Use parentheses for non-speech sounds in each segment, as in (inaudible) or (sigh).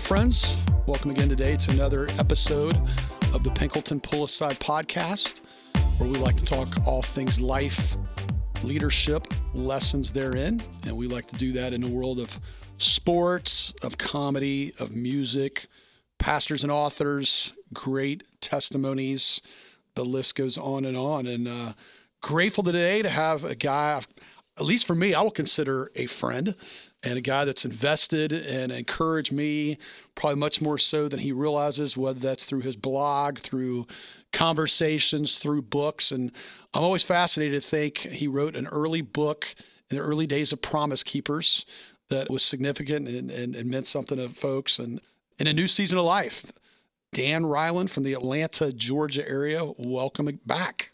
Friends. Welcome again today to another episode of the Pinkleton Pull Aside podcast, where we like to talk all things life, leadership, lessons therein. And we like to do that in the world of sports, of comedy, of music, pastors and authors, great testimonies. The list goes on and on. And uh, grateful today to have a guy, at least for me, I will consider a friend and a guy that's invested and encouraged me probably much more so than he realizes, whether that's through his blog, through conversations, through books. And I'm always fascinated to think he wrote an early book in the early days of Promise Keepers that was significant and, and, and meant something to folks. And in a new season of life, Dan Reiland from the Atlanta, Georgia area, welcome back.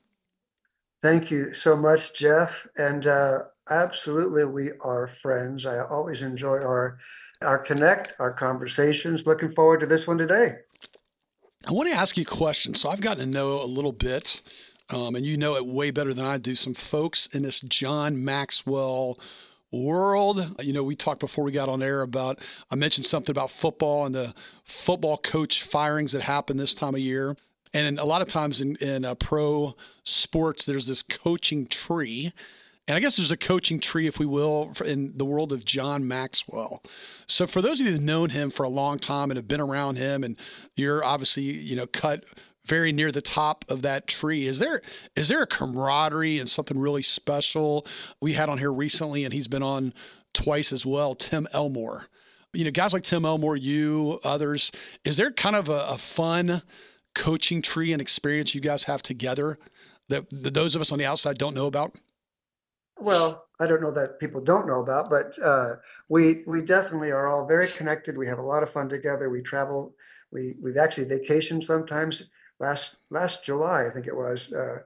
Thank you so much, Jeff. And uh, absolutely, we are friends. I always enjoy our our connect, our conversations. Looking forward to this one today. I want to ask you a question. So I've gotten to know a little bit, um, and you know it way better than I do. Some folks in this John Maxwell world. You know, we talked before we got on air about, I mentioned something about football and the football coach firings that happen this time of year. And a lot of times in, in uh, pro sports, there's this coaching tree. And I guess there's a coaching tree, if we will, in the world of John Maxwell. So for those of you who've known him for a long time and have been around him, and you're obviously, you know, cut very near the top of that tree. Is there is there a camaraderie and something really special? We had on here recently, and he's been on twice as well. Tim Elmore, you know, guys like Tim Elmore, you others. Is there kind of a, a fun coaching tree and experience you guys have together that, that those of us on the outside don't know about? Well, I don't know that people don't know about, but uh, we we definitely are all very connected. We have a lot of fun together. We travel. We we've actually vacationed sometimes last last July, I think it was, uh,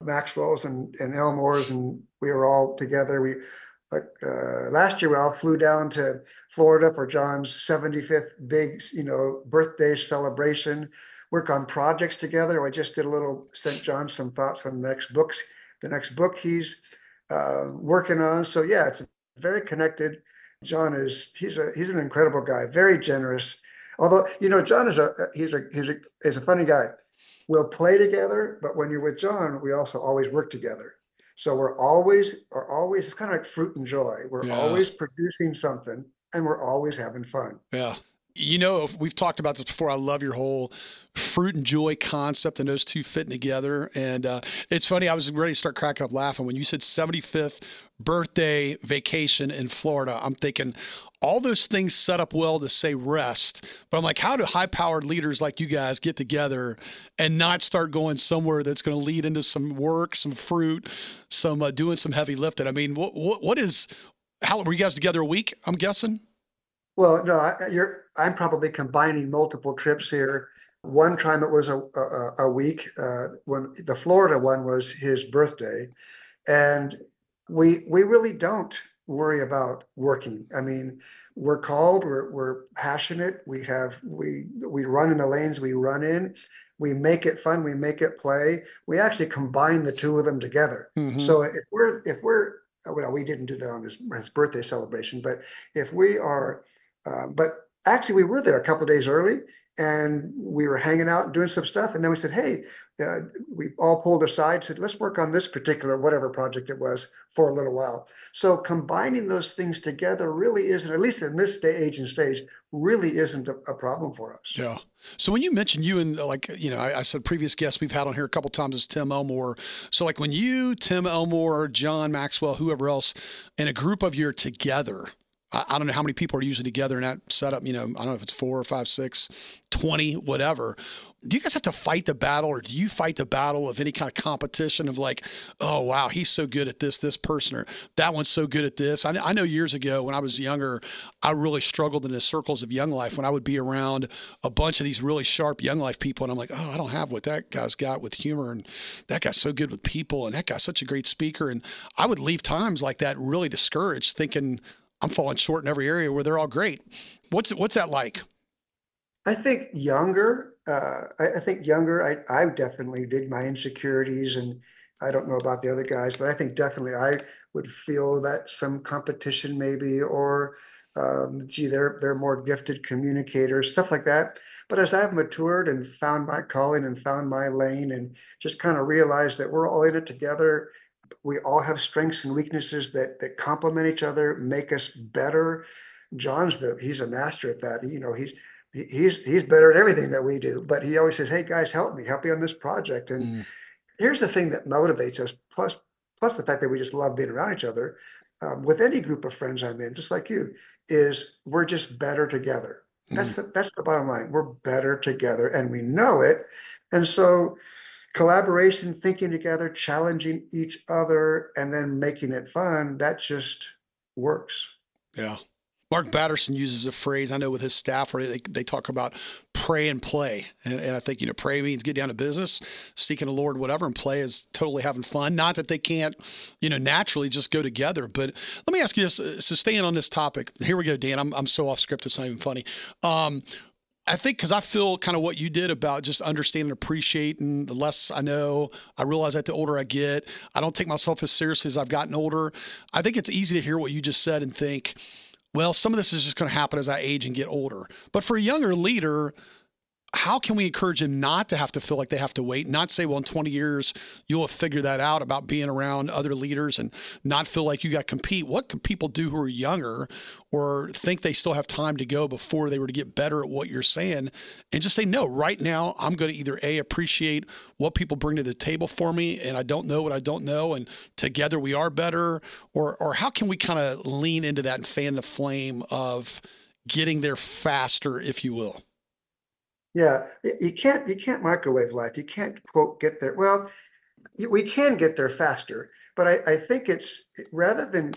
Maxwell's and, and Elmore's, and we were all together. We like uh, last year, we all flew down to Florida for John's 75th big, you know, birthday celebration. Work on projects together. I just did a little sent John some thoughts on the next books, the next book he's uh, working on. So yeah, it's very connected. John is he's a he's an incredible guy, very generous. Although you know, John is a he's a he's a he's a funny guy we'll play together, but when you're with John, we also always work together. So we're always are always it's kind of like fruit and joy. We're yeah. always producing something and we're always having fun. Yeah. You know, we've talked about this before. I love your whole fruit and joy concept and those two fitting together. And uh, it's funny, I was ready to start cracking up laughing when you said 75th birthday vacation in Florida. I'm thinking, all those things set up well to say rest. But I'm like, how do high powered leaders like you guys get together and not start going somewhere that's going to lead into some work, some fruit, some uh, doing some heavy lifting? I mean, what, what, what is, how were you guys together a week? I'm guessing. Well, no, I, you're, I'm probably combining multiple trips here. One time it was a, a, a week uh, when the Florida one was his birthday. And we, we really don't worry about working. I mean, we're called, we're, we're passionate. We have, we, we run in the lanes we run in. We make it fun. We make it play. We actually combine the two of them together. Mm-hmm. So if we're, if we're, well, we didn't do that on his, his birthday celebration, but if we are, uh, but actually we were there a couple days early and we were hanging out and doing some stuff. And then we said, Hey, uh, we all pulled aside, said, let's work on this particular, whatever project it was for a little while. So combining those things together really isn't, at least in this day, age and stage, really isn't a, a problem for us. Yeah. So when you mentioned you and like, you know, I, I, said previous guests we've had on here a couple times is Tim Elmore. So like when you, Tim Elmore, John Maxwell, whoever else, in a group of you are together, I, I don't know how many people are usually together in that setup. You know, I don't know if it's four or five, six, 20, whatever. Do you guys have to fight the battle or do you fight the battle of any kind of competition of like, oh, wow, he's so good at this, this person, or that one's so good at this? I, I know years ago when I was younger, I really struggled in the circles of young life when I would be around a bunch of these really sharp young life people. And I'm like, oh, I don't have what that guy's got with humor. And that guy's so good with people. And that guy's such a great speaker. And I would leave times like that really discouraged, thinking, I'm falling short in every area where they're all great. What's what's that like? I think younger, uh, I, I, think younger, I, I definitely did my insecurities and I don't know about the other guys, but I think definitely I would feel that some competition maybe, or um, gee, they're, they're more gifted communicators, stuff like that. But as I've matured and found my calling and found my lane and just kind of realized that we're all in it together, we all have strengths and weaknesses that, that complement each other, make us better. John's the, he's a master at that. You know, he's, he's he's better at everything that we do but he always says hey guys help me help me on this project and mm. here's the thing that motivates us plus plus the fact that we just love being around each other um, with any group of friends i'm in just like you is we're just better together mm. that's the that's the bottom line we're better together and we know it and so collaboration thinking together challenging each other and then making it fun that just works yeah Mark Batterson uses a phrase I know with his staff where they, they talk about pray and play. And, and, I think, you know, pray means get down to business, seeking the Lord, whatever, and play is totally having fun. Not that they can't, you know, naturally just go together. But let me ask you this. So staying on this topic, here we go, Dan. I'm, I'm so off script, it's not even funny. Um, I think because I feel kind of what you did about just understanding, appreciating the less I know. I realize that the older I get, I don't take myself as seriously as I've gotten older. I think it's easy to hear what you just said and think, well, some of this is just going to happen as I age and get older. But for a younger leader, how can we encourage them not to have to feel like they have to wait, not say, well, in 20 years, you'll have figured that out about being around other leaders and not feel like you got to compete? What can people do who are younger or think they still have time to go before they were to get better at what you're saying and just say, no, right now, I'm going to either A, appreciate what people bring to the table for me, and I don't know what I don't know, and together we are better? Or, or how can we kind of lean into that and fan the flame of getting there faster, if you will? Yeah, you can't you can't microwave life. You can't quote get there. Well, we can get there faster, but I, I think it's rather than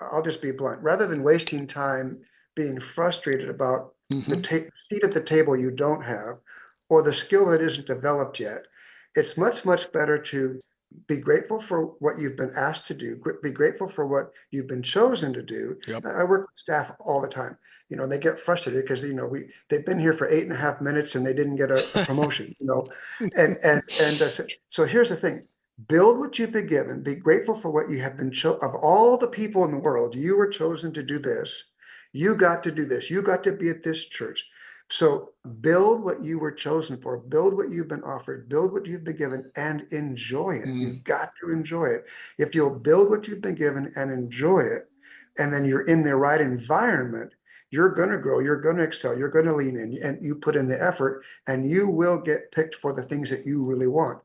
I'll just be blunt, rather than wasting time being frustrated about mm-hmm. the ta- seat at the table you don't have or the skill that isn't developed yet, it's much much better to be grateful for what you've been asked to do. Be grateful for what you've been chosen to do. Yep. i work with staff all the time you know and they get frustrated because you know we they've been here for eight and a half minutes and they didn't get a, a promotion you know? (laughs) And and and uh, so, so here's the thing. Build what you've been given. Be grateful for what you have been chosen of all the people in the world you were chosen to do this. You got to do this. You got to be at this church so build what you were chosen for, build what you've been offered, build what you've been given, and enjoy it. Mm. You've got to enjoy it. If you'll build what you've been given and enjoy it, and then you're in the right environment, you're going to grow, you're going to excel, you're going to lean in, and you put in the effort, and you will get picked for the things that you really want.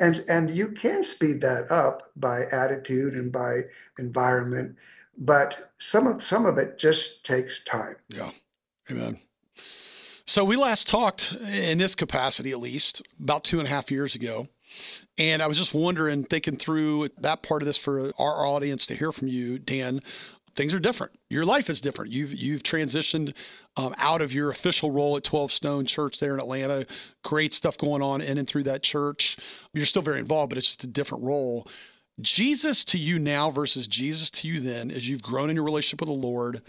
And, and you can speed that up by attitude and by environment, but some of some of it just takes time. Yeah. Amen. So we last talked in this capacity, at least, about two and a half years ago. And I was just wondering, thinking through that part of this for our audience to hear from you, Dan. Things are different. Your life is different. You've you've transitioned um, out of your official role at 12 Stone Church there in Atlanta. Great stuff going on in and through that church. You're still very involved, but it's just a different role. Jesus to you now versus Jesus to you then, as you've grown in your relationship with the Lord,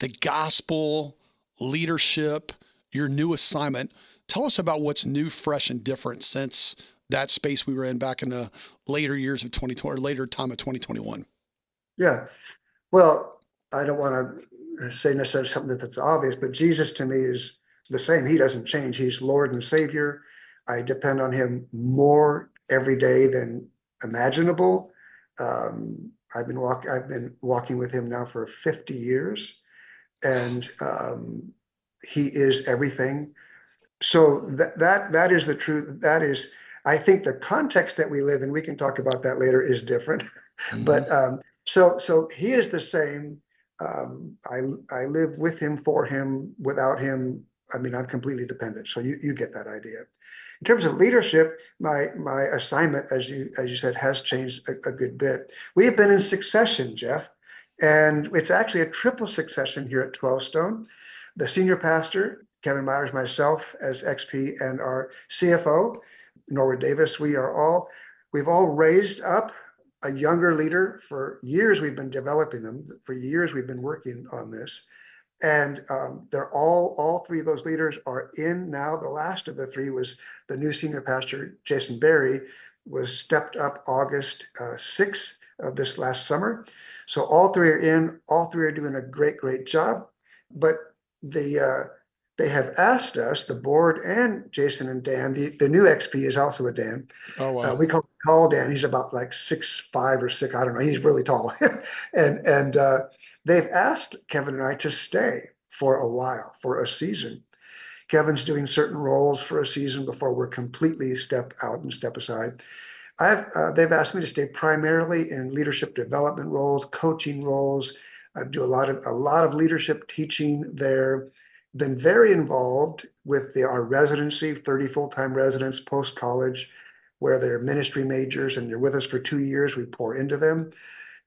the gospel, leadership, your new assignment. Tell us about what's new, fresh, and different since that space we were in back in the later years of 2020 or later time of 2021. Yeah. Well, I don't want to say necessarily something that's obvious, but Jesus to me is the same. He doesn't change. He's Lord and Savior. I depend on him more every day than imaginable. Um, I've been walk I've been walking with him now for 50 years. And um, he is everything. So that that that is the truth. That is, I think the context that we live in. We can talk about that later. Is different, (laughs) mm-hmm. but um, so so he is the same. Um, I, I live with him, for him, without him. I mean, I'm completely dependent. So you, you get that idea. In terms of leadership, my, my assignment, as you, as you said, has changed a, a good bit. We have been in succession, Jeff, and it's actually a triple succession here at 12 Stone. The senior pastor, Kevin Myers, myself as XP, and our CFO, Norwood Davis, we are all, we've all raised up a younger leader. For years, we've been developing them. For years, we've been working on this. And um, they're all, all three of those leaders are in now. The last of the three was the new senior pastor, Jason Berry, was stepped up August uh, 6th of this last summer. So all three are in, all three are doing a great, great job. But the uh, they have asked us, the board and Jason and Dan, the, the new XP is also a Dan. Oh, wow. Uh, we call tall Dan. He's about like six five or six. I don't know. He's really tall, (laughs) and and uh, they've asked Kevin and I to stay for a while, for a season. Kevin's doing certain roles for a season before we're completely step out and step aside. I've uh, they've asked me to stay primarily in leadership development roles, coaching roles. I do a lot of a lot of leadership teaching there been very involved with the, our residency, 30 full-time residents post-college, where they're ministry majors and they're with us for two years. We pour into them.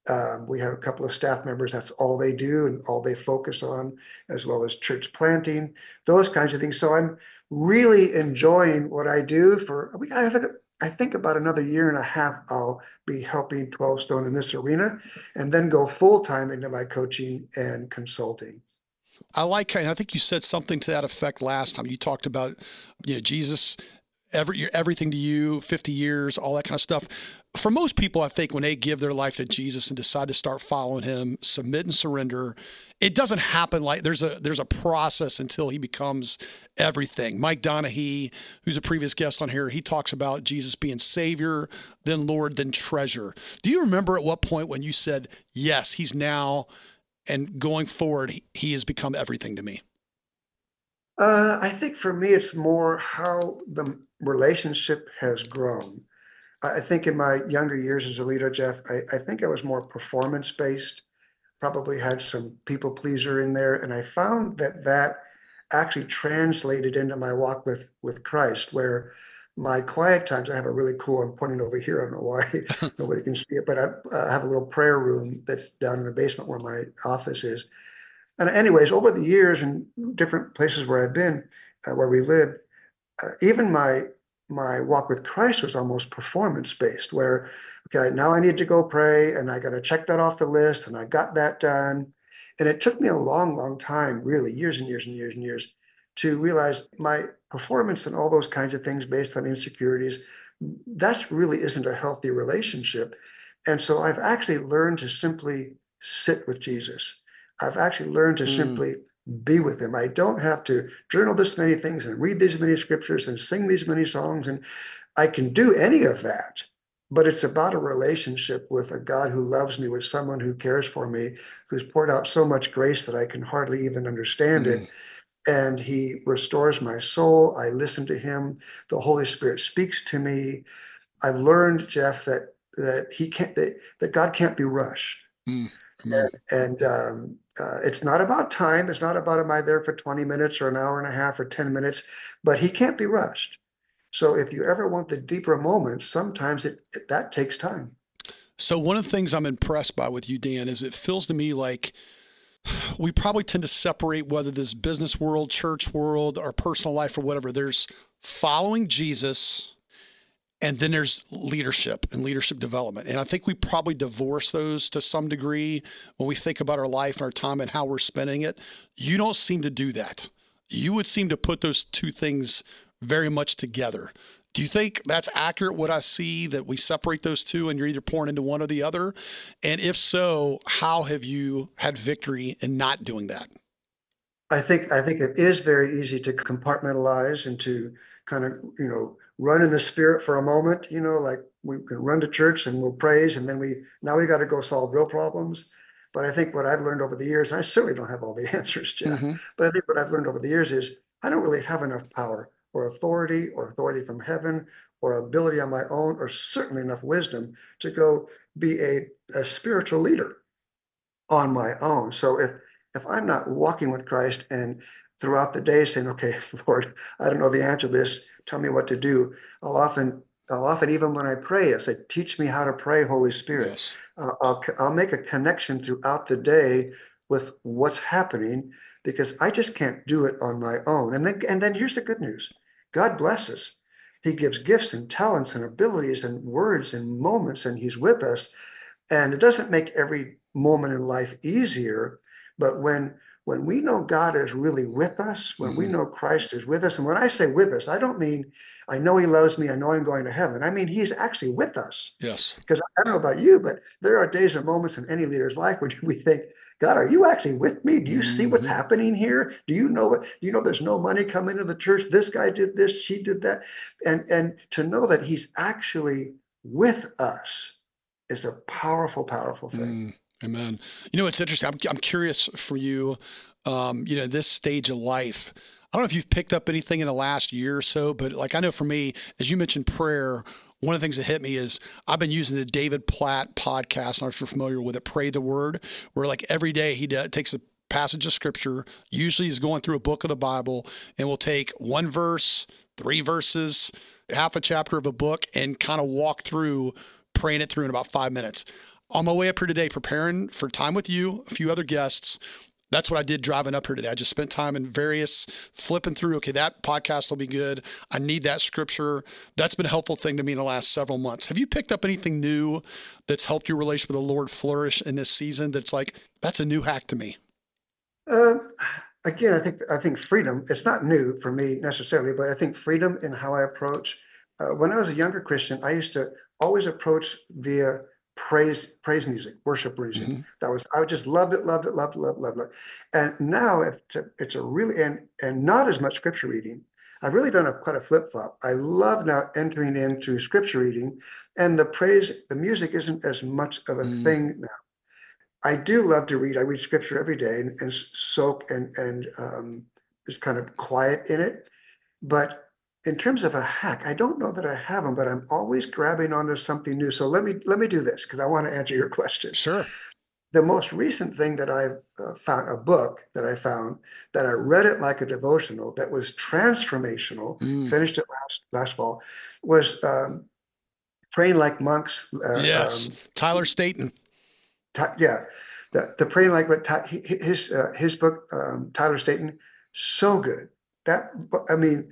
Um, we have a couple of staff members, that's all they do and all they focus on, as well as church planting, those kinds of things. So I'm really enjoying what I do for, we, I have, I think about another year and a half, I'll be helping 12 Stone in this arena and then go full-time into my coaching and consulting. I like, and I think you said something to that effect last time. You talked about, you know, Jesus, every everything to you, 50 years, all that kind of stuff. For most people, I think when they give their life to Jesus and decide to start following Him, submit and surrender, it doesn't happen like there's a there's a process until He becomes everything. Mike Donahue, who's a previous guest on here, he talks about Jesus being Savior, then Lord, then treasure. Do you remember at what point when you said, "Yes, He's now"? and going forward, he, has become everything to me? Uh, I think for me, it's more how the relationship has grown. I think in my younger years as a leader, Jeff, I, I think I was more performance based, probably had some people pleaser in there. And I found that that actually translated into my walk with, with Christ, where my quiet times, I have a really cool, I'm pointing over here. I don't know why (laughs) nobody can see it, but I uh, have a little prayer room that's down in the basement where my office is. And anyways, over the years and different places where I've been, uh, where we lived, uh, even my my walk with Christ was almost performance based, where okay, now I need to go pray and I got to check that off the list, and I got that done. And it took me a long, long time, really, years and years and years and years, to realize my performance and all those kinds of things based on insecurities, that really isn't a healthy relationship. And so I've actually learned to simply sit with Jesus. I've actually learned to mm. simply be with him. I don't have to journal this many things and read these many scriptures and sing these many songs. And I can do any of that. But it's about a relationship with a God who loves me, with someone who cares for me, who's poured out so much grace that I can hardly even understand mm. it and he restores my soul. I listen to him. The Holy Spirit speaks to me. I've learned, Jeff, that that he can't that, that God can't be rushed. Mm, and, and um, uh, it's not about time. It's not about am I there for 20 minutes or an hour and a half or 10 minutes, but he can't be rushed. So if you ever want the deeper moments, sometimes it, it that takes time. So one of the things I'm impressed by with you, Dan, is it feels to me like we probably tend to separate whether this business world, church world, or personal life or whatever. There's following Jesus, and then there's leadership and leadership development. And I think we probably divorce those to some degree when we think about our life and our time and how we're spending it. You don't seem to do that. You would seem to put those two things very much together. Do you think that's accurate what I see that we separate those two and you're either pouring into one or the other? And if so, how have you had victory in not doing that? I think I think it is very easy to compartmentalize and to kind of, you know, run in the spirit for a moment, you know, like we can run to church and we'll praise and then we now we got to go solve real problems. But I think what I've learned over the years, and I certainly don't have all the (laughs) answers, Jeff, mm-hmm. but I think what I've learned over the years is I don't really have enough power or authority or authority from heaven or ability on my own or certainly enough wisdom to go be a, a spiritual leader. on my own. So if if I'm not walking with Christ and throughout the day saying, okay, (laughs) Lord, I don't know the answer to this. Tell me what to do. I'll often, I'll often, even when I pray, I say, teach me how to pray, Holy Spirit. Yes. Uh, I'll, I'll make a connection throughout the day with what's happening because I just can't do it on my own. And then, and then here's the good news. God blesses. He gives gifts and talents and abilities and words and moments, and He's with us. And it doesn't make every moment in life easier, but when when we know God is really with us, when mm-hmm. we know Christ is with us, and when I say with us, I don't mean I know He loves me, I know I'm going to heaven. I mean He's actually with us. Yes. Because I don't know about you, but there are days and moments in any leader's life when (laughs) we think, God, are you actually with me? Do you mm-hmm. see what's mm-hmm. happening here? Do you know what? Do you know there's no money coming to the church? This guy did this, she did that, and and to know that He's actually with us is a powerful, powerful thing. Mm. Amen. You know, it's interesting. I'm, I'm curious for you, um, you know, this stage of life. I don't know if you've picked up anything in the last year or so, but like I know for me, as you mentioned prayer, one of the things that hit me is I've been using the David Platt podcast. Know if you're familiar with it, Pray the Word, where like every day he does, takes a passage of scripture. Usually he's going through a book of the Bible and will take one verse, three verses, half a chapter of a book, and kind of walk through praying it through in about five minutes on my way up here today, preparing for time with you, a few other guests. That's what I did driving up here today. I just spent time in various flipping through. Okay, that podcast will be good. I need that scripture. That's been a helpful thing to me in the last several months. Have you picked up anything new that's helped your relationship with the Lord flourish in this season? That's like that's a new hack to me. Uh, again, I think I think freedom. It's not new for me necessarily, but I think freedom in how I approach. Uh, when I was a younger Christian, I used to always approach via praise praise music worship music. Mm-hmm. that was i just loved it loved it loved it loved it loved it. And now it's a, it's a really and and not as much scripture reading. I've really done a quite a flip-flop i love now entering in through scripture reading and the praise the music isn't as much of a mm. thing now. I do love to read. I read scripture every day and, and soak and and um, just kind of quiet in it. But in terms of a hack, I don't know that I have them, but I'm always grabbing onto something new. So let me let me do this because I want to answer your (laughs) question. Sure. The most recent thing that I've uh, found, a book that I found that I read it like a devotional that was transformational. Mm. Finished it last last fall. Was um, praying like monks. Uh, yes, um, Tyler Staton. yeah, the the praying like but his uh, his book um, Tyler Staton so good. That I mean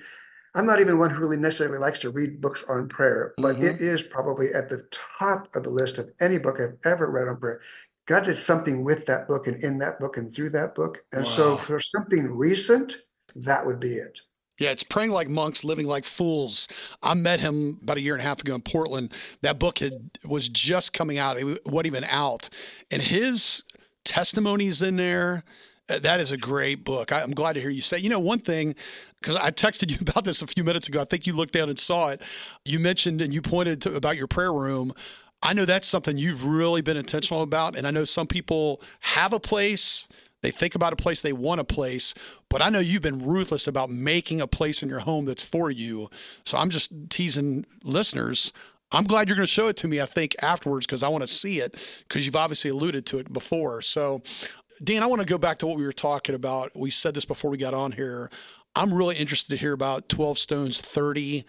I'm not even one who really necessarily likes to read books on prayer, but mm-hmm. it is probably at the top of the list of any book I've ever read on prayer. God did something with that book and in that book and through that book. And wow. so for something recent, that would be it. Yeah, it's praying like monks, living like fools. I met him about a year and a half ago in Portland. That book had was just coming out; it wasn't even out, and his testimonies in there Uh, that is a great book. I, am glad to hear you say. You know, one thing, because I texted you (laughs) about this a few minutes ago. I think you looked down and saw it. You mentioned and you pointed to, about your prayer room. I know that's something you've really been intentional about, and I know some people have a place. They think about a place, they want a place, but I know you've been ruthless about making a place in your home that's for you. So I'm just teasing listeners. I'm glad you're going to show it to me, I think, afterwards, because I want to see it, because you've obviously alluded to it before. So Dan, I want to go back to what we were talking about. We said this before we got on here. I'm really interested to hear about 12 Stones 30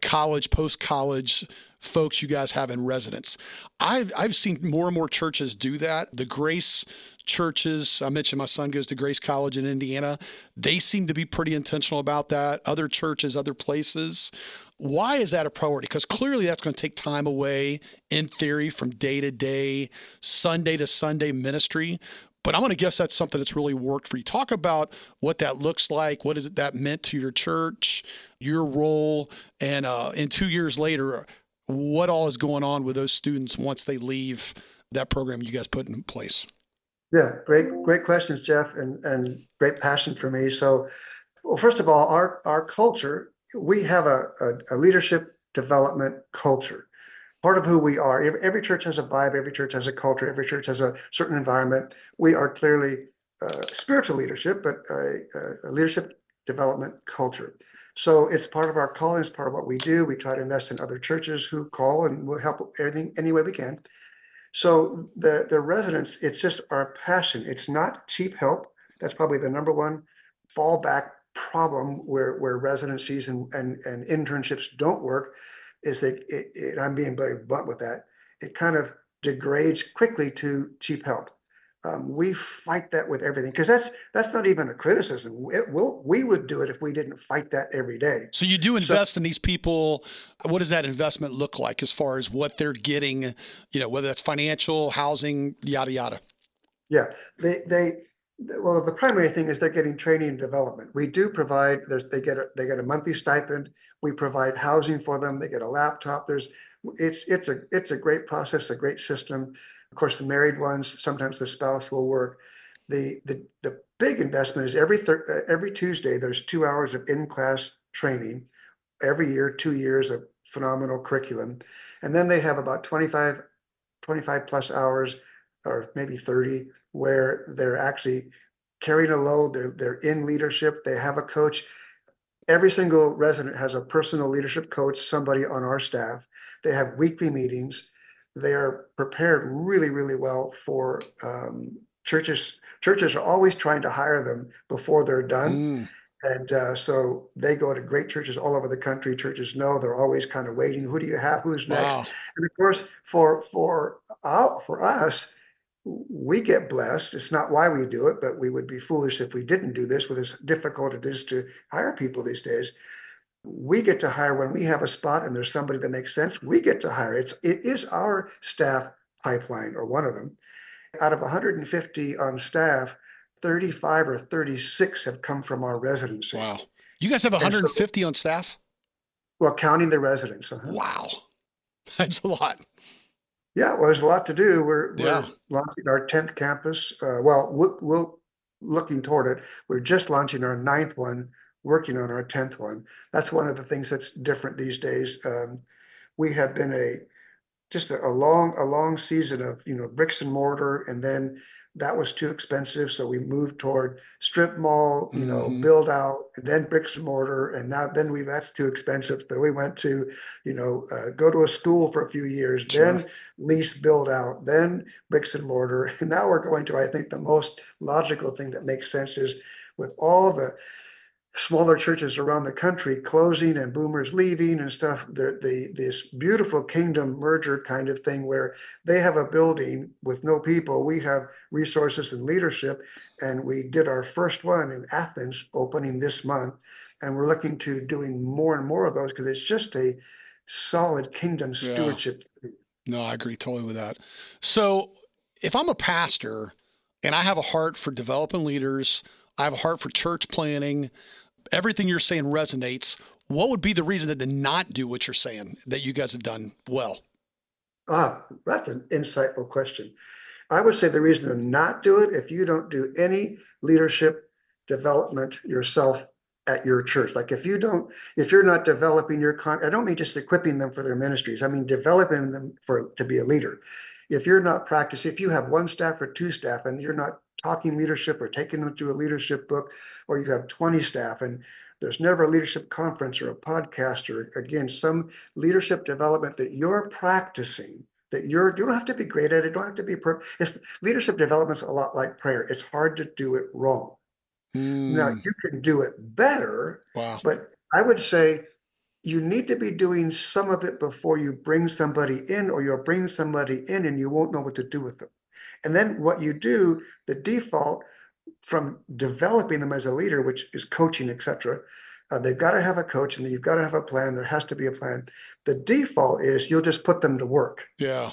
college, post college folks you guys have in residence. I've, I've seen more and more churches do that. The Grace churches, I mentioned my son goes to Grace College in Indiana. They seem to be pretty intentional about that. Other churches, other places. Why is that a priority? Because clearly that's going to take time away, in theory, from day to day, Sunday to Sunday ministry. But I'm going to guess that's something that's really worked for you. Talk about what that looks like. What is it that meant to your church, your role, and uh, in two years later, what all is going on with those students once they leave that program you guys put in place? Yeah, great, great questions, Jeff, and and great passion for me. So, well, first of all, our our culture, we have a, a, a leadership development culture part of who we are. Every church has a vibe, every church has a culture, every church has a certain environment. We are clearly uh, spiritual leadership, but a, a, leadership development culture. So it's part of our calling, it's part of what we do. We try to invest in other churches who call and we'll help everything any way we can. So the the residents, it's just our passion. It's not cheap help. That's probably the number one fallback problem where where residencies and and, and internships don't work is that it, it, I'm being very blunt with that. It kind of degrades quickly to cheap help. Um, we fight that with everything because that's that's not even a criticism. It will we would do it if we didn't fight that every day. So you do invest so, in these people. What does that investment look like as far as what they're getting? You know, whether that's financial, housing, yada yada. Yeah, they they well the primary thing is they're getting training and development. We do provide. There's they get a, they get a monthly stipend. We provide housing for them. They get a laptop. There's it's it's a it's a great process, a great system. Of course, the married ones, sometimes the spouse will work. The, the, the big investment is every, thir- uh, every Tuesday, there's two hours of in-class training. Every year, two years of phenomenal curriculum. And then they have about 25, 25 plus hours or maybe 30 where they're actually carrying a load. They're, they're in leadership. They have a coach. Every single resident has a personal leadership coach, somebody on our staff. They have weekly meetings they are prepared really, really well for um, churches. Churches are always trying to hire them before they're done. Mm. And uh, so they go to great churches all over the country. Churches know they're always kind of waiting. Who do you have? Who's next? Wow. And of course, for for uh, for us, we get blessed. It's not why we do it, but we would be foolish if we didn't do this. With as difficult it is to hire people these days, we get to hire when we have a spot and there's somebody that makes sense we get to hire. It's it is our staff pipeline or one of them. Out of 150 on staff 35 or 36 have come from our residency. Wow. You guys have 150 so, on staff? Well counting the residents uh-huh. wow. (laughs) That's a lot yeah well there's a lot to do we're, yeah. we're launching our 10th campus uh, well we'll, we'll looking toward it we're just launching our ninth one working on our 10th one. That's one of the things that's different these days. Um, we have been a just a, a, long a long season of you know bricks and mortar and then that was too expensive so we moved toward strip mall you know mm-hmm. build out and then bricks and mortar and now then we that's too expensive so we went to you know uh, go to a school for a few years sure. then lease build out then bricks and mortar and (laughs) now we're going to i think the most logical thing that makes sense is with all the smaller churches around the country closing and boomers leaving and stuff. The, the this beautiful kingdom merger kind of thing where they have a building with no people. We have resources and leadership. And we did our first one in athens opening this month. And we're looking to doing more and more of those because it's just a solid kingdom stewardship. Yeah. no i agree totally with that. So if i'm a pastor and i have a heart for developing leaders I have a heart for church planting everything you're saying resonates. What would be the reason to not do what you're saying that you guys have done well? Ah, that's an insightful question. I would say the reason to not do it if you don't do any leadership development yourself at your church. Like if you don't, if you're not developing your con, I don't mean just equipping them for their ministries. I mean developing them for to be a leader. If you're not practicing, if you have one staff or two staff and you're not talking leadership or taking them to a leadership book, or you have 20 staff and there's never a leadership conference or a podcast or again some leadership development that you're practicing that you're you don't have to be great at it don't have to be perfect. it's leadership development's a lot like prayer it's hard to do it wrong mm. now you can do it better wow. but i would say you need to be doing some of it before you bring somebody in or you'll bring somebody in and you won't know what to do with them and then what you do, the default from developing them as a leader, which is coaching, etc. Uh, they've got to have a coach, and then you've got to have a plan. There has to be a plan. The default is you'll just put them to work. Yeah.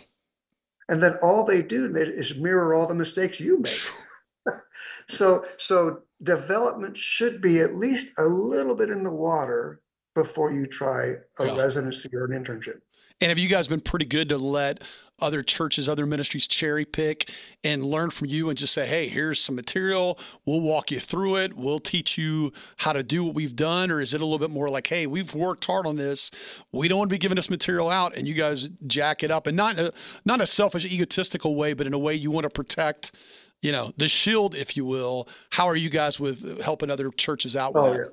And then all they do is mirror all the mistakes you make. (laughs) so so development should be at least a little bit in the water before you try a yeah. residency or an internship. And have you guys been pretty good to let other churches, other ministries cherry pick and learn from you and just say, hey, here's some material. We'll walk you through it. We'll teach you how to do what we've done. Or is it a little bit more like, hey, we've worked hard on this. We don't want to be giving this material out and you guys jack it up and not in a, not a selfish, egotistical way, but in a way you want to protect, you know, the shield, if you will. How are you guys with helping other churches out oh, with oh, that?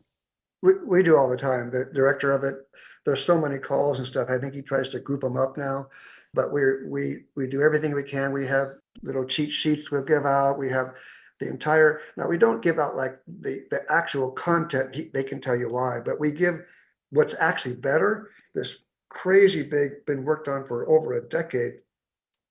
We, we do all the time. The director of it, there's so many calls and stuff. I think he tries to group them up now but we're we we do everything we can. We have little cheat sheets we give out. We have the entire now we don't give out like the the actual content. They can tell you why, but we give what's actually better. This crazy big been worked on for over a decade.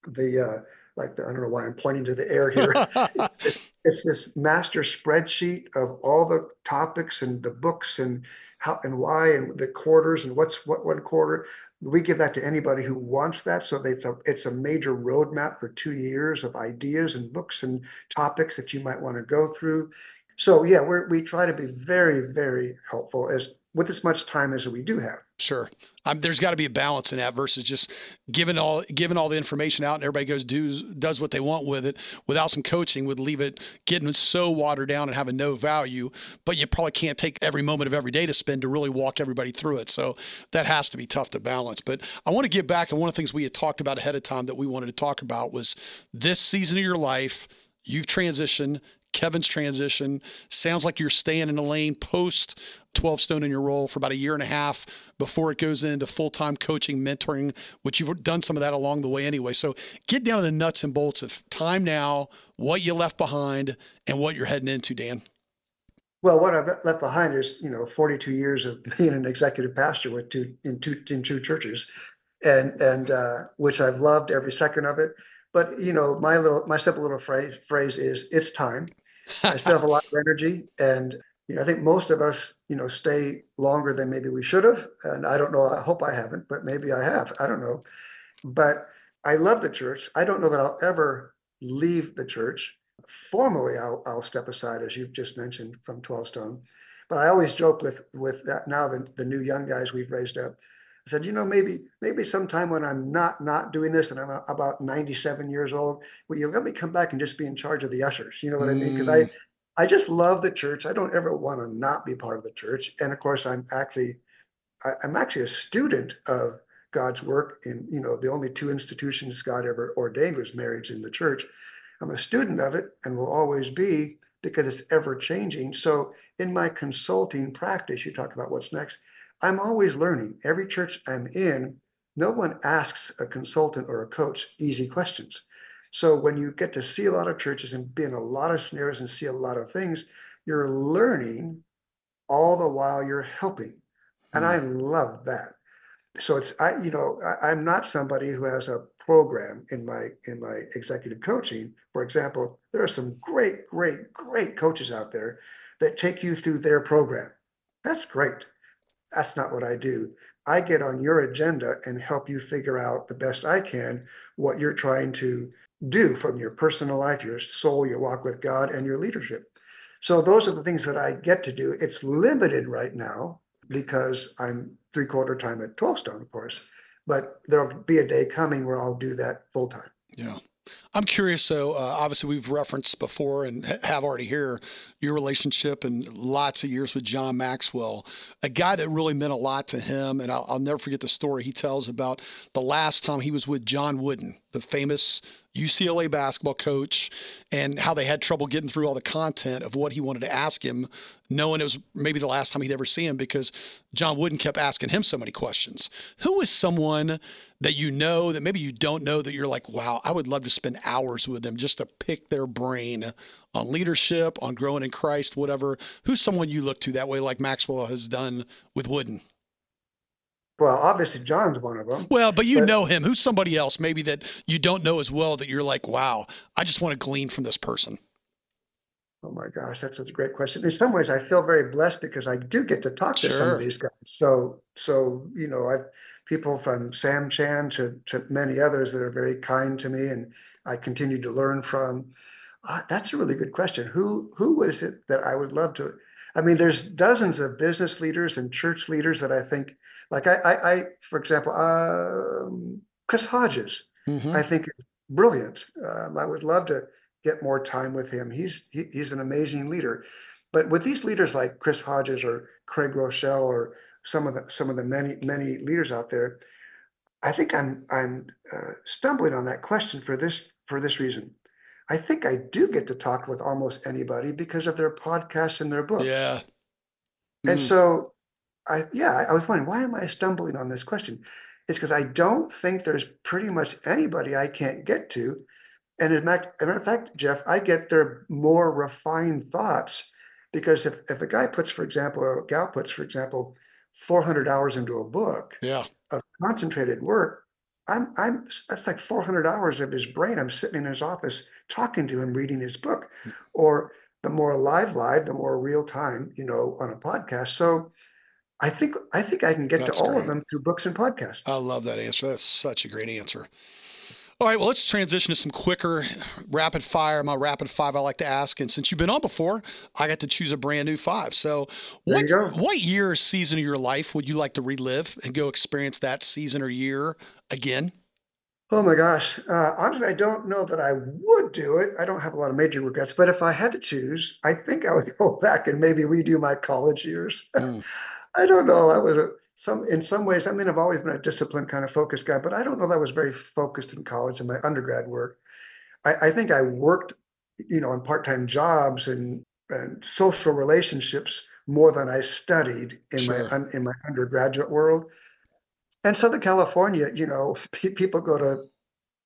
The uh, like the, I don't know why I'm pointing to the air here. (laughs) it's, this, it's, this master spreadsheet of all the topics and the books and how and why and the quarters and what's what one quarter. We give that to anybody who wants that. So they it's a major roadmap for two years of ideas and books and topics that you might want to go through. So yeah, we we try to be very very helpful as with as much time as we do have. Sure. Um, there's got to be a balance in that versus just giving all giving all the information out and everybody goes do does what they want with it without some coaching would leave it getting so watered down and having no value. But you probably can't take every moment of every day to spend to really walk everybody through it. So that has to be tough to balance. But I want to get back and one of the things we had talked about ahead of time that we wanted to talk about was this season of your life. You've transitioned. Kevin's transition. Sounds like you're staying in the lane post 12 stone in your role for about a year and a half before it goes into full time coaching, mentoring, which you've done some of that along the way anyway. So get down to the nuts and bolts of time now, what you left behind, and what you're heading into, Dan. Well, what I've left behind is, you know, 42 years of being an executive pastor with two in two in two churches, and and uh, which I've loved every second of it. But you know, my little my simple little phrase phrase is it's time. I still have a lot of energy, and you know, I think most of us, you know, stay longer than maybe we should have. And I don't know. I hope I haven't, but maybe I have. I don't know. But I love the church. I don't know that I'll ever leave the church. Formally, I'll, I'll step aside, as you've just mentioned, from 12 Stone. But I always joke with with that now the, the new young guys we've raised up. I said, you know, maybe maybe sometime when I'm not not doing this and I'm about 97 years old, will you let me come back and just be in charge of the ushers? You know what mm. I mean? Because I I just love the church. I don't ever want to not be part of the church. And of course, I'm actually I, I'm actually a student of God's work in you know the only two institutions God ever ordained was marriage in the church. I'm a student of it and will always be because it's ever changing. So in my consulting practice, you talk about what's next. I'm always learning. Every church I'm in, no one asks a consultant or a coach easy questions. So when you get to see a lot of churches and be in a lot of scenarios and see a lot of things, you're learning all the while you're helping. And I mm. love that. So it's I, you know, I, I'm not somebody who has a program in my in my executive coaching. For example, there are some great, great, great coaches out there that take you through their program. That's great. That's not what I do. I get on your agenda and help you figure out the best I can what you're trying to do from your personal life, your soul, your walk with God, and your leadership. So those are the things that I get to do. It's limited right now because I'm three quarter time at 12 Stone, of course, but there'll be a day coming where I'll do that full time. Yeah. I'm curious. So, uh, obviously, we've referenced before and have already here your relationship and lots of years with John Maxwell, a guy that really meant a lot to him. And I'll, I'll never forget the story he tells about the last time he was with John Wooden, the famous UCLA basketball coach and how they had trouble getting through all the content of what he wanted to ask him, knowing it was maybe the last time he'd ever see him because John Wooden kept asking him so many questions. Who is someone that you know that maybe you don't know that you're like, wow, I would love to spend hours with them just to pick their brain on leadership, on growing in Christ, whatever. Who's someone you look to that way, like Maxwell has done with Wooden? Well, obviously John's one of them. Well, but you but, know him. Who's somebody else maybe that you don't know as well that you're like, wow, I just want to glean from this person? Oh my gosh, that's a great question. In some ways, I feel very blessed because I do get to talk to sure. some of these guys. So, so you know, I've people from Sam Chand to to many others that are very kind to me, and I continue to learn from. Uh, that's a really good question. Who who is it that I would love to? I mean, there's dozens of business leaders and church leaders that I think like I, I, I for example, um, Chris Hodges, mm-hmm. I think brilliant. Um, I would love to get more time with him. He's he, he's an amazing leader. But with these leaders like Chris Hodges or Craig Rochelle or some of the some of the many many leaders out there, I think I'm I'm uh, stumbling on that question for this for this reason. I think I do get to talk with almost anybody because of their podcasts and their books. Yeah. Mm. And so I yeah, I was wondering why am I stumbling on this question? It's because I don't think there's pretty much anybody I can't get to. And in fact, as a matter of fact, Jeff, I get their more refined thoughts because if, if a guy puts, for example, or a gal puts, for example, 400 hours into a book Yeah. of concentrated work, I'm, I'm, that's like 400 hours of his brain. I'm sitting in his office talking to him, reading his book. Or the more live, live, the more real time, you know, on a podcast. So I think, I think I can get That's to all great. of them through books and podcasts. I love that answer. That's such a great answer. All right, well, let's transition to some quicker rapid fire. My rapid five I like to ask. And since you've been on before, I got to choose a brand new five. So, what, what year or season of your life would you like to relive and go experience that season or year again? Oh my gosh. Uh, honestly, I don't know that I would do it. I don't have a lot of major regrets, but if I had to choose, I think I would (laughs) go back and maybe redo my college years. Mm. (laughs) I don't know. I was a, some in some ways. I mean, I've always been a disciplined kind of focused guy, but I don't know that I was very focused in college in my undergrad work. I, I think I worked, you know, in part-time jobs and and social relationships more than I studied in Sure. my in my undergraduate world. And Southern California, you know, (laughs) pe- people go to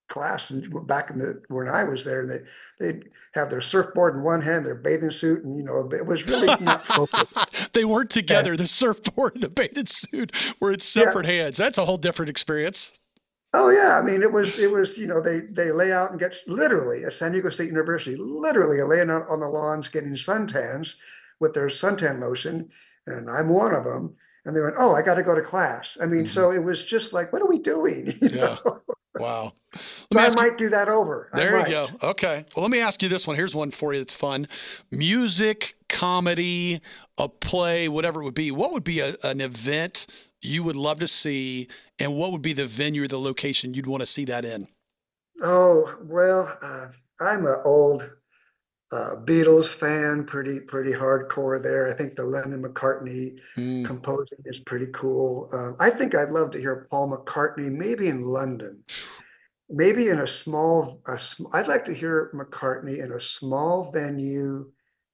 class and back in the when I was there, they they'd have their surfboard in one hand, their bathing suit, and you know, it was really (laughs) not focused. they weren't together. The surfboard and the bathing suit were in separate hands. That's a whole different experience. Oh yeah, I mean it was it was you know they they lay out and get literally at San Diego State University literally laying out on the lawns getting suntans with their suntan lotion, and I'm one of them. And they went, oh, I got to go to class. I mean, Mhm. so it was just like, what are we doing? (laughs) You Yeah. know? Wow. Let So me I ask you- might do that over. There you might. go. Okay. Well, let me ask you this one. Here's one for you that's fun. Music, comedy, a play, whatever it would be. What would be a, an event you would love to see, and what would be the venue or the location you'd want to see that in? Oh well, uh, I'm an old uh, Beatles fan, pretty pretty hardcore there. I think the Lennon McCartney Hmm. composing is pretty cool. Uh, I think I'd love to hear Paul McCartney, maybe in London, maybe in a small. A sm- I'd like to hear McCartney in a small venue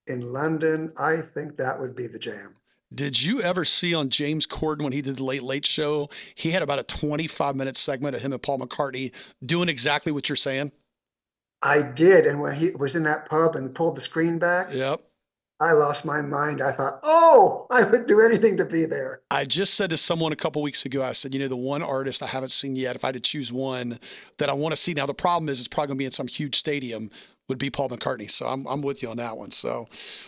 in London. I think that would be the jam. Did you ever see on James Corden when he did the Late Late Show? He had about a 25 minute segment of him and Paul McCartney doing exactly what you're saying. I did, and when he was in that pub and pulled the screen back, Yep. I lost my mind. I thought, oh, I would do anything to be there. I just said to someone a couple weeks ago, I said, you know, the one artist I haven't seen yet, if I had to choose one that I want to see. Now, the problem is it's probably going to be in some huge stadium, would be Paul McCartney. So I'm, I'm with you on that one. So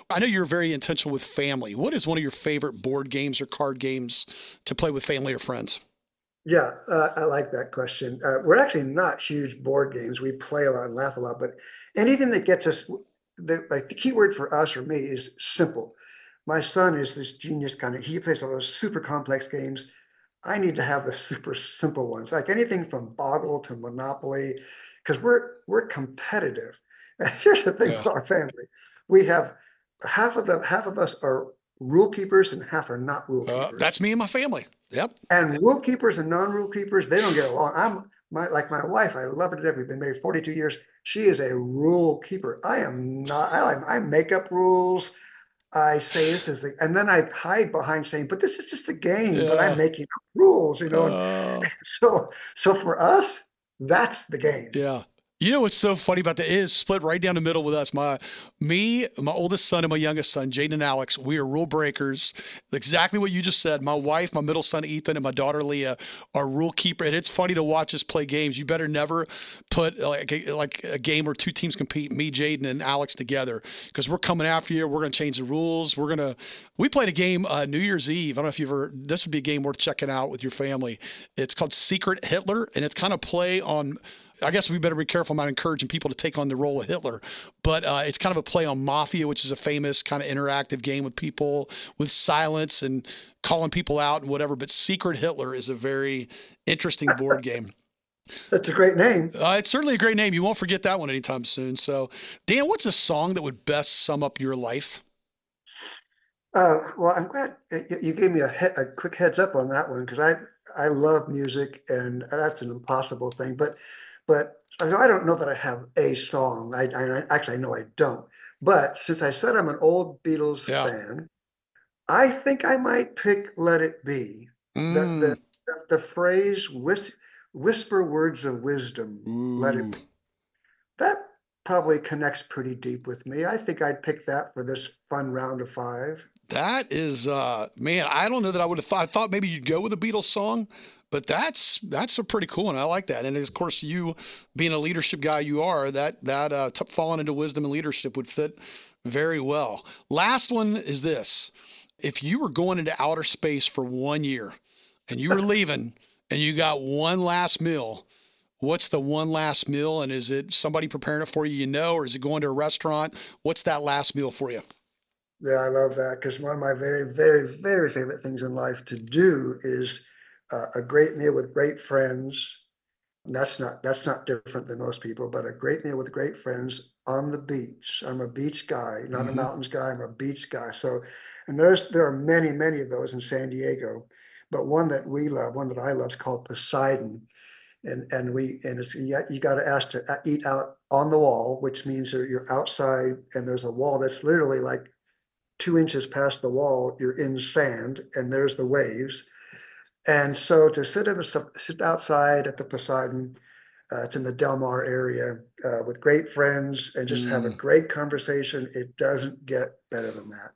I know you're very intentional with family. What is one of your favorite board games or card games to play with family or friends? Yeah, uh, I like that question. Uh, we're actually not huge board games. We play a lot and laugh a lot, but anything that gets us, the, like the key word for us or me is simple. My son is this genius kind of, he plays all those super complex games. I need to have the super simple ones, like anything from Boggle to Monopoly, because we're we're competitive. (laughs) And here's the thing Yeah. with our family: we have half of the half of us are rule keepers and half are not rule Uh, keepers. that's me and my family. Yep. And rule keepers and non-rule keepers, they don't get along. I'm my like my wife. I love her to death. We've been married 42 years. She is a rule keeper. I am not. I, I make up rules. I say this is the, and then I hide behind saying, "But this is just a game." But I'm making up rules, you know. Uh, (laughs) so, so for us, that's the game. Yeah. You know what's so funny about that is split right down the middle with us. My me, my oldest son and my youngest son, Jaden and Alex, we are rule breakers. Exactly what you just said. My wife, my middle son Ethan, and my daughter Leah are rule keeper. And it's funny to watch us play games. You better never put like a, like a game where two teams compete, me, Jaden, and Alex together, because we're coming after you. We're going to change the rules. We're gonna. We played a game uh, New Year's Eve. I don't know if you've ever. This would be a game worth checking out with your family. It's called Secret Hitler, and it's kind of play on. I guess we better be careful about encouraging people to take on the role of Hitler. But uh, it's kind of a play on Mafia, which is a famous kind of interactive game with people with silence and calling people out and whatever. But Secret Hitler is a very interesting board game. That's a great name. Uh, it's certainly a great name. You won't forget that one anytime soon. So, Dan, what's a song that would best sum up your life? Uh, well, I'm glad you gave me a, he a quick heads up on that one because I I love music and that's an impossible thing. But but so I don't know that I have a song. I, I actually I know I don't. But since I said I'm an old Beatles Yeah. fan, I think I might pick "Let It Be." The, Mm, the the phrase whis- whisper words of wisdom, let it be. That probably connects pretty deep with me. I think I'd pick that for this fun round of five. That is, uh, man, I don't know that I would have thought. I thought maybe you'd go with a Beatles song, but that's that's a pretty cool one. I like that. And of course, you being a leadership guy, you are that that uh, t- falling into wisdom and leadership would fit very well. Last one is this: if you were going into outer space for one year, and you were (laughs) leaving, and you got one last meal. What's the one last meal? And is it somebody preparing it for you, you know, or is it going to a restaurant? What's that last meal for you? Yeah, I love that because one of my very, very, very favorite things in life to do is uh, a great meal with great friends. That's not that's not different than most people, but a great meal with great friends on the beach. I'm a beach guy, not Mhm. a mountains guy. I'm a beach guy. So, and there's there are many, many of those in San Diego, but one that we love, one that I love, is called Poseidon, and and we and it's you, you got to ask to uh, eat out on the wall, which means that you're outside and there's a wall that's literally like two inches past the wall, you're in sand, and there's the waves. And so to sit in the sit outside at the Poseidon, uh, it's in the Del Mar area uh, with great friends and just have a Mm. great conversation. It doesn't get better than that.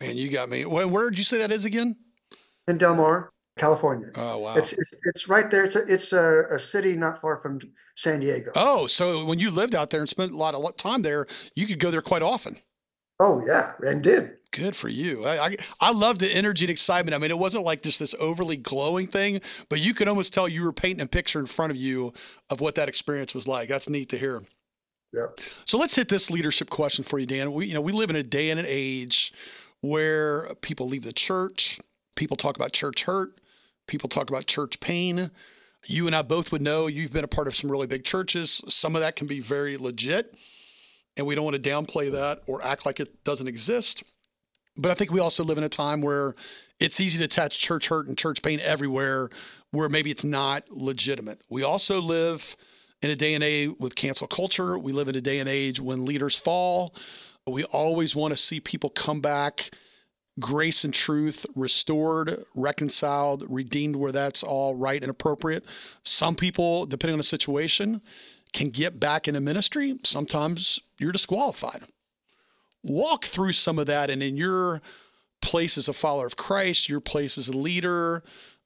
Man, you got me. Where, where did you say that is again? In Del Mar, California. Oh wow. It's it's it's right there. It's a, it's a, a city not far from San Diego. oh, so when you lived out there and spent a lot of time there, you could go there quite often. Oh yeah, and did. Good for you. I, I I love the energy and excitement. I mean, it wasn't like just this overly glowing thing, but you could almost tell you were painting a picture in front of you of what that experience was like. That's neat to hear. Yeah. So let's hit this leadership question for you, Dan. We you know we live in a day and an age where people leave the church, people talk about church hurt, people talk about church pain. You and I both would know you've been a part of some really big churches. Some of that can be very legit, and we don't want to downplay that or act like it doesn't exist. But I think we also live in a time where it's easy to attach church hurt and church pain everywhere where maybe it's not legitimate. We also live in a day and age with cancel culture. We live in a day and age when leaders fall. We always want to see people come back, grace and truth restored, reconciled, redeemed where that's all right and appropriate. Some people, depending on the situation, can get back into ministry. Sometimes you're disqualified. Walk through some of that and in your place as a follower of Christ, your place as a leader,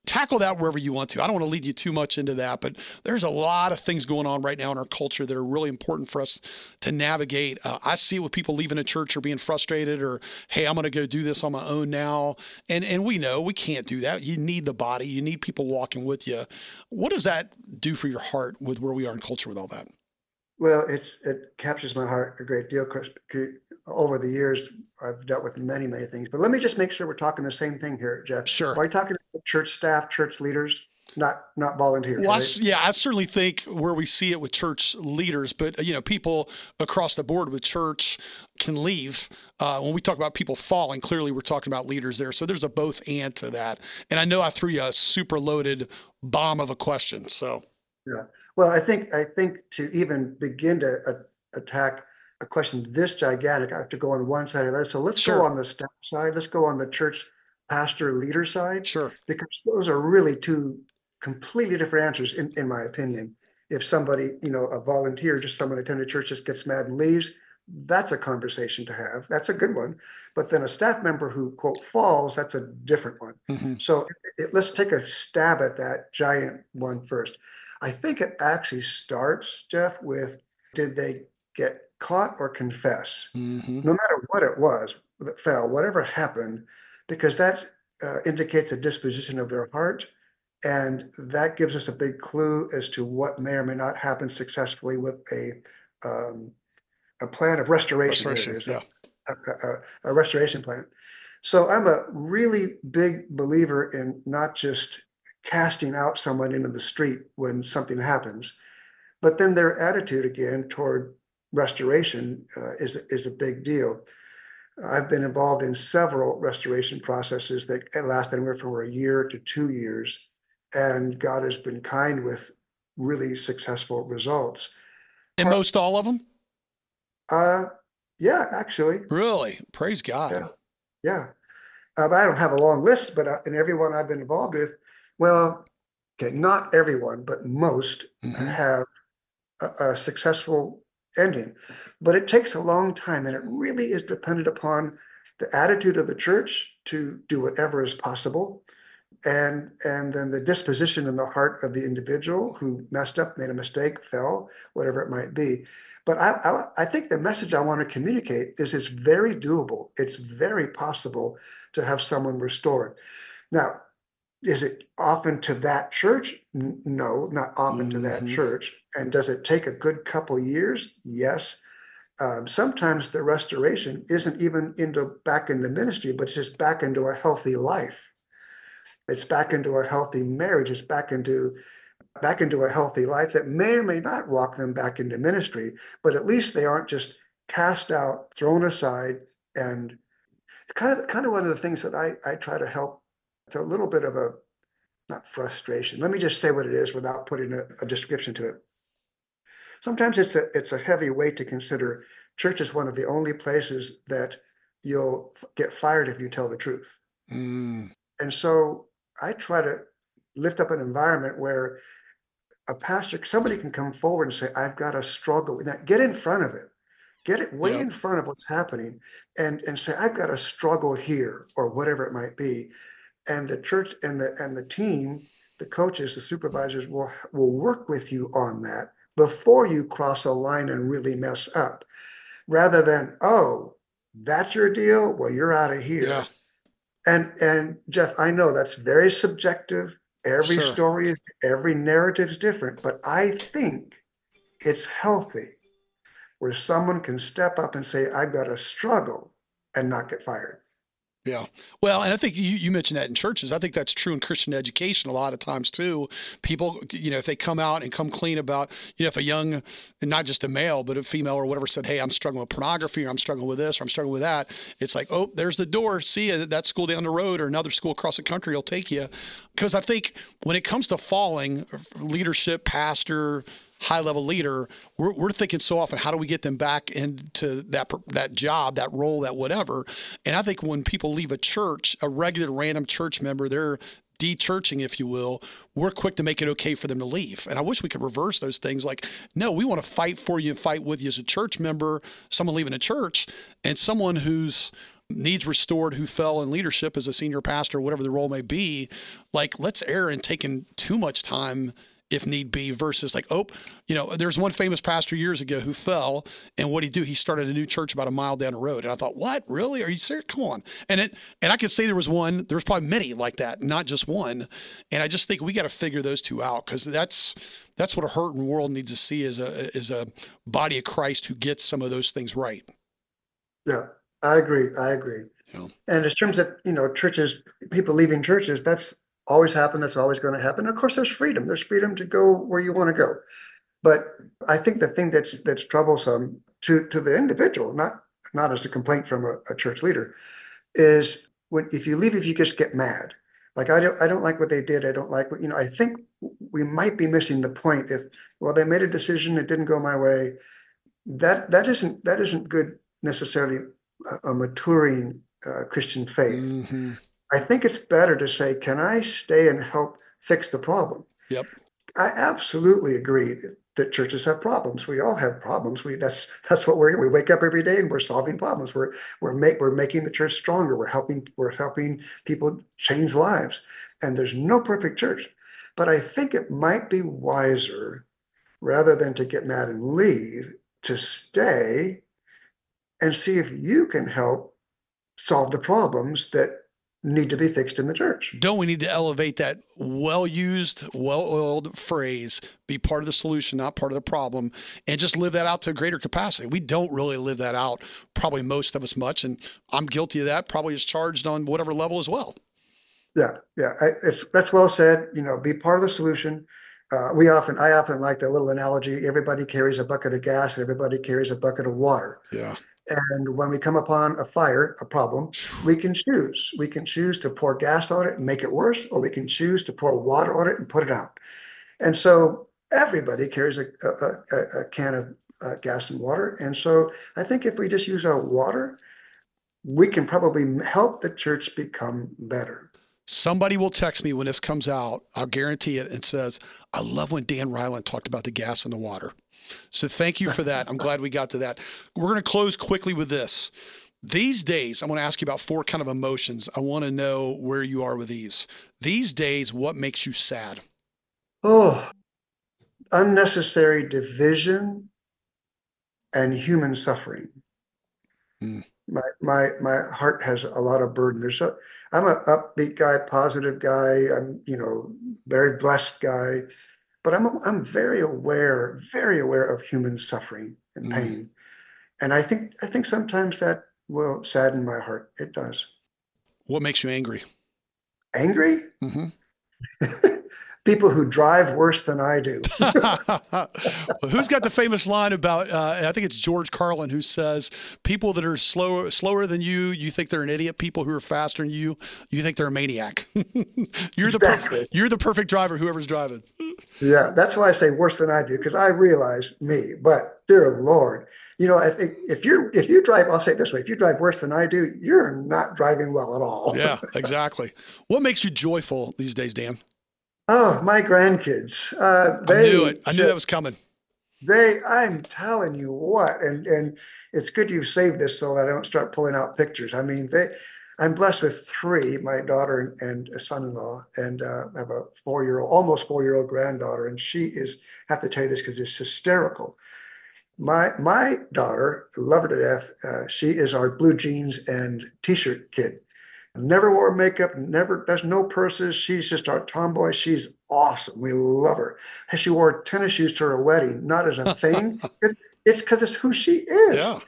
tackle that wherever you want to. I don't want to lead you too much into that, but there's a lot of things going on right now in our culture that are really important for us to navigate. Uh, I see it with people leaving a church or being frustrated or, hey, I'm going to go do this on my own now. And, and we know we can't do that. You need the body, you need people walking with you. What does that do for your heart with where we are in culture with all that? Well, it's it captures my heart a great deal. Over the years, I've dealt with many, many things. But let me just make sure we're talking the same thing here, Jeff. Sure. Are you talking about church staff, church leaders, not not volunteers? Well, I right? s- yeah, I certainly think where we see it with church leaders, but you know, people across the board with church can leave. Uh, when we talk about people falling, clearly we're talking about leaders there. So there's a both and to that. And I know I threw you a super loaded bomb of a question. So yeah, Well, I think I think to even begin to a- attack a question this gigantic, I have to go on one side or the other. So let's Sure. go on the staff side. Let's go on the church pastor leader side. sure, because those are really two completely different answers in, in my opinion if somebody you know a volunteer just someone attending church just gets mad and leaves that's a conversation to have that's a good one but then a staff member who quote falls that's a different one Mhm. so it, it- let's take a stab at that giant one first i think it actually starts jeff with did they get caught or confess Mhm. no matter what it was that fell, whatever happened, because that uh, indicates a disposition of their heart. And that gives us a big clue as to what may or may not happen successfully with a um, a plan of restoration. Restoration. Yeah. a, a, a restoration plan. So I'm a really big believer in not just casting out someone into the street when something happens, but then their attitude again toward restoration uh, is is a big deal. I've been involved in several restoration processes that last anywhere from a year to two years, and God has been kind with really successful results. And most all of them? Uh, yeah, actually, Really? Praise God. Yeah. yeah. Uh, but I don't have a long list, but uh, in everyone I've been involved with, Well, okay, not everyone, but most Mhm. have a, a successful ending. But it takes a long time and it really is dependent upon the attitude of the church to do whatever is possible. And and then the disposition in the heart of the individual who messed up, made a mistake, fell, whatever it might be. But I, I, I think the message I want to communicate is it's very doable. It's very possible to have someone restored. Now, is it often to that church? No, not often to that Mhm. church. And does it take a good couple years? Yes. Um, sometimes the restoration isn't even into back into ministry, but it's just back into a healthy life. It's back into a healthy marriage. It's back into back into a healthy life that may or may not walk them back into ministry, but at least they aren't just cast out, thrown aside, and kind of kind of one of the things that I, I try to help to a little bit of a not frustration. Let me just say what it is without putting a, a description to it. Sometimes it's a it's a heavy weight to consider. Church is one of the only places that you'll get fired if you tell the truth. Mm, And so I try to lift up an environment where a pastor, somebody can come forward and say, I've got a struggle with that. Get in front of it. Get it way Yeah. in front of what's happening and, and say, I've got a struggle here or whatever it might be. And the church and the and the team, the coaches, the supervisors will will work with you on that before you cross a line and really mess up. Rather than, oh, that's your deal. Well, you're out of here. yeah. And and Jeff, I know that's very subjective. Every Sure. story is every narrative is different, but I think it's healthy where someone can step up and say, I've got a struggle and not get fired. Yeah. Well, and I think you, you mentioned that in churches. I think that's true in Christian education a lot of times too. People, you know, if they come out and come clean about, you know, if a young, and not just a male, but a female or whatever said, Hey, I'm struggling with pornography or I'm struggling with this or I'm struggling with that. It's like, Oh, there's the door. See you. That school down the road or another school across the country will take you. Because I think when it comes to falling, leadership, pastor, high level leader, we're, we're thinking so often, how do we get them back into that that job, that role, that whatever? And I think when people leave a church, a regular random church member, they're de-churching, if you will, we're quick to make it okay for them to leave. And I wish we could reverse those things. Like, no, we want to fight for you and fight with you as a church member, someone leaving a church, and someone who's needs restored who fell in leadership as a senior pastor, whatever the role may be. Like, let's err in taking too much time if need be, versus like, oh, you know, there's one famous pastor years ago who fell, and what he do? He started a new church about a mile down the road, and I thought, what, really? Are you serious? Come on, and it, and I could say there was one, there was probably many like that, not just one, and I just think we got to figure those two out because that's that's what a hurting world needs to see is a is a body of Christ who gets some of those things right. Yeah, I agree. I agree. Yeah. And in terms of, you know, churches, people leaving churches, that's always happened. That's always going to happen. Of course, there's freedom. There's freedom to go where you want to go. But I think the thing that's that's troublesome to to the individual, not not as a complaint from a, a church leader, is when if you leave, if you just get mad. Like I don't I don't like what they did. I don't like what you know. I think we might be missing the point. If well, they made a decision, it didn't go my way. That that isn't that isn't good necessarily a, a maturing uh, Christian faith. Mm-hmm. I think it's better to say, can I stay and help fix the problem? Yep. I absolutely agree that, that churches have problems. We all have problems. We that's that's what we're we wake up every day and we're solving problems. We're we're make we're making the church stronger. We're helping we're helping people change lives. And there's no perfect church. But I think it might be wiser rather than to get mad and leave to stay and see if you can help solve the problems that need to be fixed in the church. Don't we need to elevate that well used, well oiled phrase, be part of the solution, not part of the problem, and just live that out to a greater capacity? We don't really live that out, probably most of us much. And I'm guilty of that, probably is charged on whatever level as well. Yeah, yeah, I, it's that's well said. You know, be part of the solution. Uh, we often, I often like the little analogy: everybody carries a bucket of gas, and everybody carries a bucket of water. Yeah. And when we come upon a fire, a problem, we can choose. We can choose to pour gas on it and make it worse, or we can choose to pour water on it and put it out. And so everybody carries a, a, a, a can of uh, gas and water. And so I think if we just use our water, we can probably help the church become better. Somebody will text me when this comes out. I'll guarantee it and says, I love when Dan Reiland talked about the gas and the water. So thank you for that. I'm glad we got to that. We're going to close quickly with this. These days, I want to ask you about four kind of emotions. I want to know where you are with these. These days, what makes you sad? Oh, unnecessary division and human suffering. Mm. My my my heart has a lot of burden. There's a I'm an upbeat guy, positive guy. I'm you know very blessed guy, but I'm I'm very aware, very aware of human suffering and mm. pain, mm. and I think I think sometimes that will sadden my heart. It does. What makes you angry? Angry? Mm-hmm. (laughs) people who drive worse than I do. (laughs) Who's got the famous line about? Uh, I think it's George Carlin who says, "People that are slower slower than you, you think they're an idiot. People who are faster than you, you think they're a maniac. (laughs) you're the perfect, you're the perfect driver. Whoever's driving." yeah, that's why I say worse than I do because I realize me. But dear Lord, you know, if if you if you drive, I'll say it this way: if you drive worse than I do, you're not driving well at all. yeah, (laughs) exactly. What makes you joyful these days, Dan? Oh, my grandkids. Uh, they, I knew it. I knew that was coming. They, I'm telling you what, and and it's good you've saved this so that I don't start pulling out pictures. I mean, they, I'm blessed with three: my daughter and, a son-in-law, and uh, I have a four-year-old, almost four-year-old granddaughter, and she is. I have to tell you this because it's hysterical. My my daughter, love her to death. Uh, she is our blue jeans and t-shirt kid never wore makeup, never does no purses. She's just our tomboy. She's awesome. We love her. And she wore tennis shoes to her wedding, not as a thing. (laughs) it's because it's who she is. Yeah.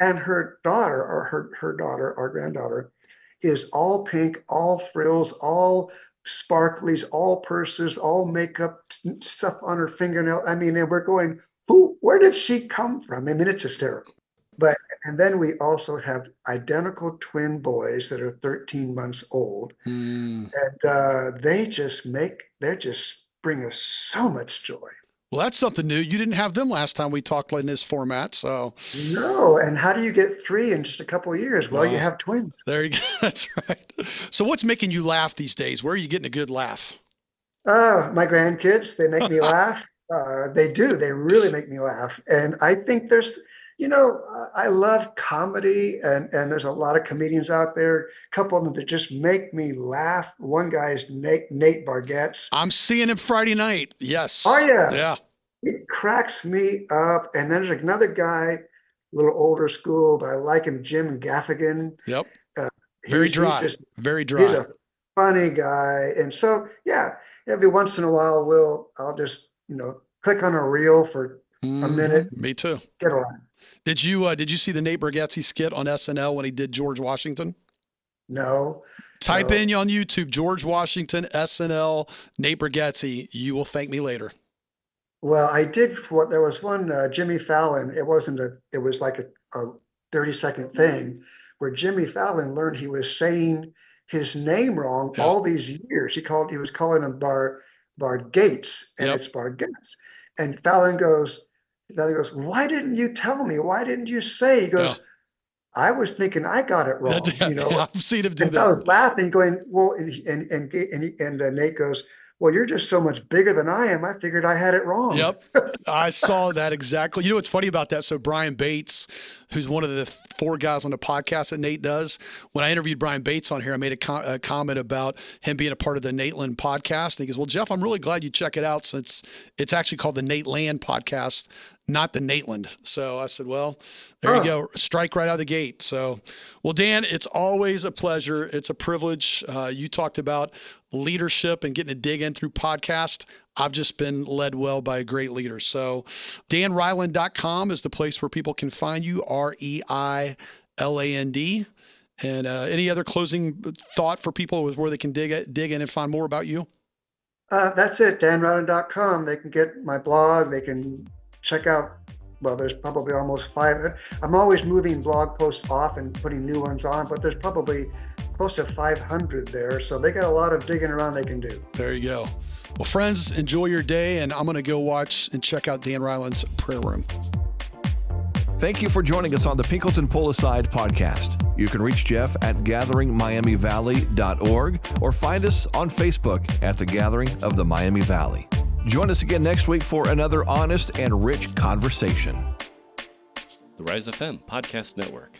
And her daughter, or her her daughter, our granddaughter, is all pink, all frills, all sparklies, all purses, all makeup stuff on her fingernail. I mean, and we're going, who? Where did she come from? I mean, it's hysterical. But and then we also have identical twin boys that are 13 months old, mm. and uh, they just make they just bring us so much joy. Well, that's something new. You didn't have them last time we talked in this format, so no. And how do you get three in just a couple of years? Well, you have twins. There you go. (laughs) That's right. So, what's making you laugh these days? Where are you getting a good laugh? Uh, my grandkids. They make me (laughs) laugh. Uh, they do. They really make me laugh, and I think there's you know, I love comedy, and and there's a lot of comedians out there. A couple of them that just make me laugh. One guy is Nate Nate Bargatze. I'm seeing him Friday night. Yes. Oh yeah. Yeah. It cracks me up. And then there's another guy, a little older school, but I like him, Jim Gaffigan. Yep. Uh, Very dry. Just, Very dry. He's a funny guy, and so yeah, every once in a while, we'll I'll just you know click on a reel for mm, a minute. Me too. Get around. Did you uh, did you see the Nate Bargatze skit on SNL when he did George Washington? No. Type no. in on YouTube George Washington SNL Nate Bargatze. You will thank me later. Well, I did. What there was one uh, Jimmy Fallon. It wasn't a. It was like a, a thirty second thing where Jimmy Fallon learned he was saying his name wrong all these years. He called. He was calling him Bar Bar Gates, and yep. it's Bar Gates. And Fallon goes, other goes, Why didn't you tell me? Why didn't you say? He goes, yeah. I was thinking I got it wrong. (laughs) you know, I've seen him do and that. I was laughing, going, Well, and and and and, and uh, Nate goes, well, you're just so much bigger than I am. I figured I had it wrong. Yep. (laughs) I saw that exactly. You know what's funny about that? So, Brian Bates, who's one of the four guys on the podcast that Nate does, when I interviewed Brian Bates on here, I made a, com- a comment about him being a part of the Nate Land podcast. And he goes, Well, Jeff, I'm really glad you check it out since it's actually called the Nate Land podcast not the Nateland. So I said, well, there you go. Strike right out of the gate. So, well, Dan, it's always a pleasure. It's a privilege. Uh, you talked about leadership and getting to dig in through podcast. I've just been led well by a great leader. So, danreiland.com is the place where people can find you. R E I L A N D. And uh, any other closing thought for people is where they can dig dig in and find more about you? Uh, that's it, danreiland.com. They can get my blog. They can check out well, there's probably almost five. I'm always moving blog posts off and putting new ones on, but there's probably close to 500 there. So they got a lot of digging around they can do. There you go. Well, friends, enjoy your day, and I'm going to go watch and check out Dan Reiland's prayer room. Thank you for joining us on the Pinkleton Pull Aside podcast. You can reach Jeff at gatheringmiamivalley.org or find us on Facebook at the Gathering of the Miami Valley. Join us again next week for another honest and rich conversation. The Rise FM Podcast Network.